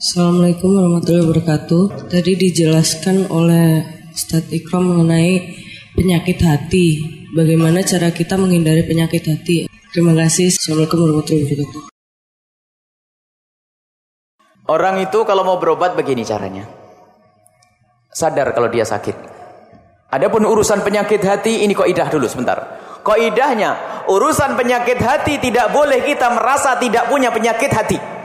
Assalamualaikum warahmatullahi wabarakatuh. Tadi dijelaskan oleh Ustadz Ikram mengenai penyakit hati. Bagaimana cara kita menghindari penyakit hati? Terima kasih. Assalamualaikum warahmatullahi wabarakatuh. Orang itu kalau mau berobat begini caranya. Sadar kalau dia sakit. Adapun urusan penyakit hati ini kok idah dulu sebentar. Kok idahnya urusan penyakit hati tidak boleh kita merasa tidak punya penyakit hati.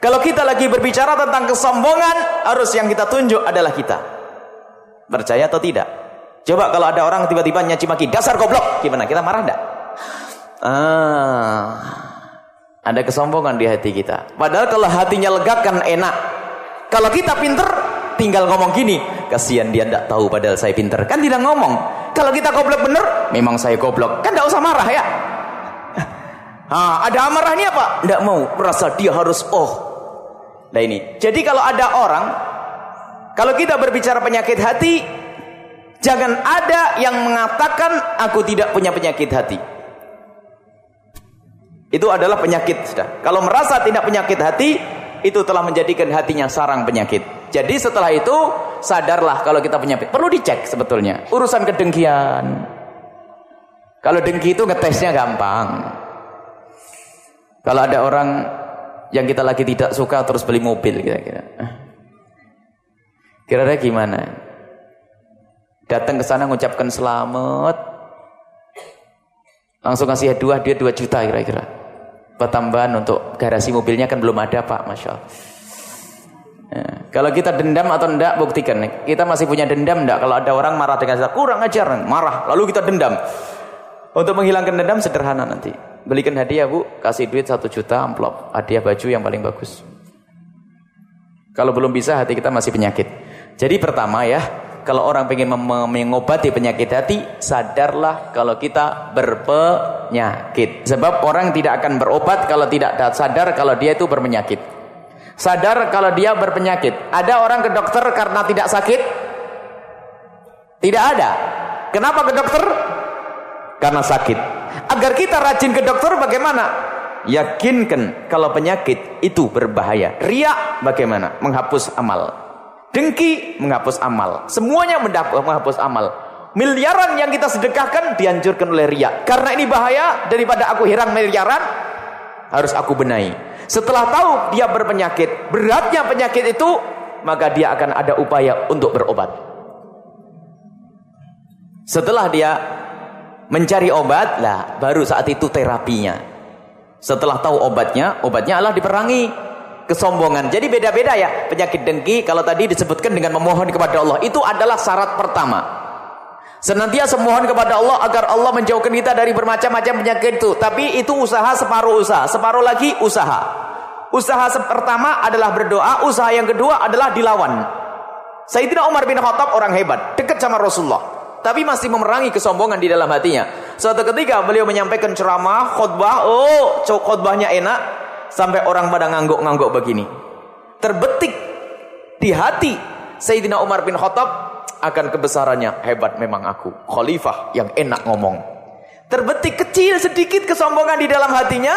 Kalau kita lagi berbicara tentang kesombongan, harus yang kita tunjuk adalah kita. Percaya atau tidak? Coba kalau ada orang tiba-tiba nyaci maki, dasar goblok, gimana? Kita marah enggak? Ah, ada kesombongan di hati kita. Padahal kalau hatinya lega kan enak. Kalau kita pinter, tinggal ngomong gini, kasihan dia enggak tahu padahal saya pinter. Kan tidak ngomong. Kalau kita goblok bener, memang saya goblok. Kan enggak usah marah ya. Ah, ada amarah ini apa? Enggak mau, merasa dia harus oh, Nah ini. Jadi kalau ada orang, kalau kita berbicara penyakit hati, jangan ada yang mengatakan aku tidak punya penyakit hati. Itu adalah penyakit sudah. Kalau merasa tidak penyakit hati, itu telah menjadikan hatinya sarang penyakit. Jadi setelah itu sadarlah kalau kita punya perlu dicek sebetulnya. Urusan kedengkian. Kalau dengki itu ngetesnya gampang. Kalau ada orang yang kita lagi tidak suka terus beli mobil kira-kira. Kira-kira gimana? Datang ke sana mengucapkan selamat. Langsung kasih hadiah dia 2 juta kira-kira. Pertambahan untuk garasi mobilnya kan belum ada Pak, Masya Allah. Ya. Kalau kita dendam atau enggak buktikan Kita masih punya dendam enggak? Kalau ada orang marah dengan kita, kurang ajar, marah. Lalu kita dendam. Untuk menghilangkan dendam sederhana nanti. Belikan hadiah bu, kasih duit satu juta amplop. Hadiah baju yang paling bagus. Kalau belum bisa hati kita masih penyakit. Jadi pertama ya, kalau orang ingin mengobati penyakit hati, sadarlah kalau kita berpenyakit. Sebab orang tidak akan berobat kalau tidak sadar kalau dia itu berpenyakit. Sadar kalau dia berpenyakit. Ada orang ke dokter karena tidak sakit? Tidak ada. Kenapa ke dokter? Karena sakit. Agar kita rajin ke dokter bagaimana? Yakinkan kalau penyakit itu berbahaya. Riak bagaimana? Menghapus amal. Dengki menghapus amal. Semuanya menghapus amal. Miliaran yang kita sedekahkan dianjurkan oleh riak. Karena ini bahaya daripada aku hirang miliaran harus aku benahi. Setelah tahu dia berpenyakit, beratnya penyakit itu, maka dia akan ada upaya untuk berobat. Setelah dia mencari obat lah baru saat itu terapinya. Setelah tahu obatnya obatnya adalah diperangi. Kesombongan. Jadi beda-beda ya penyakit dengki kalau tadi disebutkan dengan memohon kepada Allah. Itu adalah syarat pertama. Senantiasa memohon kepada Allah agar Allah menjauhkan kita dari bermacam-macam penyakit itu. Tapi itu usaha separuh usaha. Separuh lagi usaha. Usaha pertama adalah berdoa usaha yang kedua adalah dilawan. Sayyidina Umar bin Khattab orang hebat dekat sama Rasulullah tapi masih memerangi kesombongan di dalam hatinya. Suatu ketika beliau menyampaikan ceramah, khutbah, oh, khutbahnya enak sampai orang pada ngangguk-ngangguk begini. Terbetik di hati Sayyidina Umar bin Khattab akan kebesarannya hebat memang aku, khalifah yang enak ngomong. Terbetik kecil sedikit kesombongan di dalam hatinya,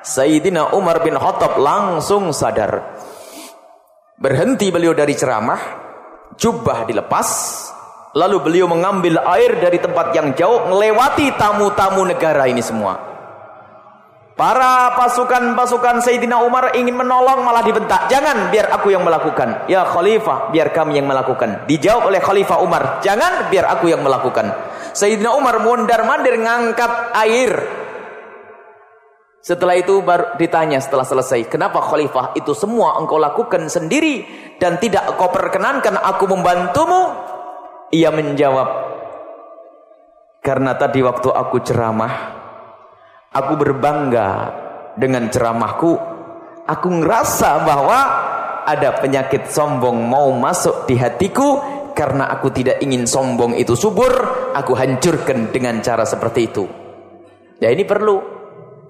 Sayyidina Umar bin Khattab langsung sadar. Berhenti beliau dari ceramah, jubah dilepas, Lalu beliau mengambil air dari tempat yang jauh, melewati tamu-tamu negara ini semua. Para pasukan-pasukan Sayyidina Umar ingin menolong malah dibentak. Jangan, biar aku yang melakukan. Ya Khalifah, biar kami yang melakukan. Dijawab oleh Khalifah Umar. Jangan, biar aku yang melakukan. Sayyidina Umar mondar-mandir ngangkat air. Setelah itu baru ditanya setelah selesai, kenapa khalifah itu semua engkau lakukan sendiri dan tidak kau perkenankan aku membantumu? Ia menjawab, karena tadi waktu aku ceramah, aku berbangga dengan ceramahku. Aku ngerasa bahwa ada penyakit sombong mau masuk di hatiku karena aku tidak ingin sombong itu subur, aku hancurkan dengan cara seperti itu. Ya ini perlu.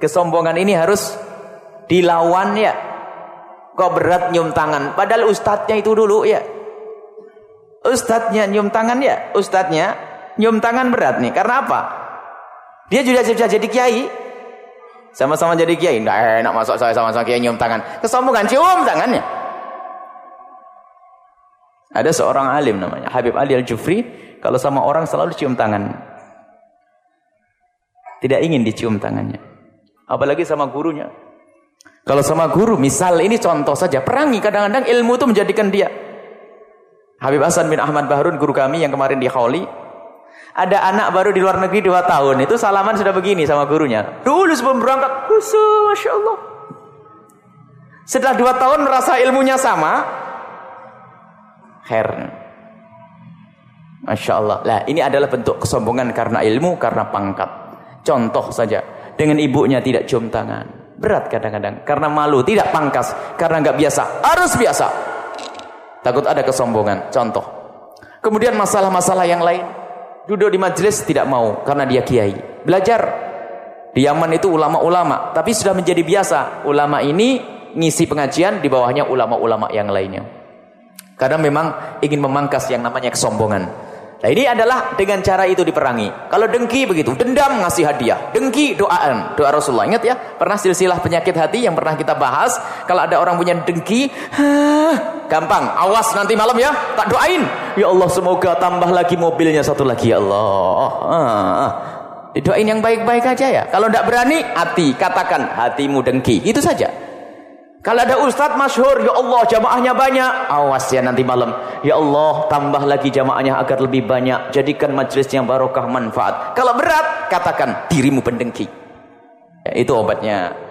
Kesombongan ini harus dilawan ya. Kok berat nyium tangan, padahal ustadznya itu dulu ya. Ustadznya nyium tangan ya, ustadznya nyium tangan berat nih. Karena apa? Dia juga bisa jadi kiai. Sama-sama jadi kiai, enggak enak masuk saya sama-sama kiai nyium tangan. Kesombongan cium tangannya. Ada seorang alim namanya Habib Ali Al-Jufri, kalau sama orang selalu cium tangan. Tidak ingin dicium tangannya. Apalagi sama gurunya. Kalau sama guru, misal ini contoh saja, perangi kadang-kadang ilmu itu menjadikan dia. Habib Hasan bin Ahmad Bahrun, guru kami yang kemarin di Khawli, ada anak baru di luar negeri dua tahun, itu salaman sudah begini sama gurunya. Dulu sebelum berangkat, khusus, Masya Allah. Setelah dua tahun merasa ilmunya sama, khair. Masya Allah. Lah ini adalah bentuk kesombongan karena ilmu, karena pangkat. Contoh saja. Dengan ibunya tidak cium tangan. Berat kadang-kadang. Karena malu, tidak pangkas. Karena nggak biasa. Harus biasa. Takut ada kesombongan. Contoh. Kemudian masalah-masalah yang lain. Duduk di majelis tidak mau. Karena dia kiai. Belajar. Di Yaman itu ulama-ulama. Tapi sudah menjadi biasa. Ulama ini ngisi pengajian di bawahnya ulama-ulama yang lainnya. Karena memang ingin memangkas yang namanya kesombongan. Nah ini adalah dengan cara itu diperangi. Kalau dengki begitu, dendam ngasih hadiah. Dengki doaan, doa Rasulullah. Ingat ya, pernah silsilah penyakit hati yang pernah kita bahas. Kalau ada orang punya dengki, gampang. Awas nanti malam ya, tak doain. Ya Allah semoga tambah lagi mobilnya satu lagi ya Allah. Ah, Doain yang baik-baik aja ya. Kalau tidak berani, hati. Katakan hatimu dengki. Itu saja. Kalau ada ustadz masyhur, ya Allah jamaahnya banyak. Awas ya nanti malam. Ya Allah tambah lagi jamaahnya agar lebih banyak. Jadikan majelis yang barokah manfaat. Kalau berat, katakan dirimu pendengki. Ya, itu obatnya.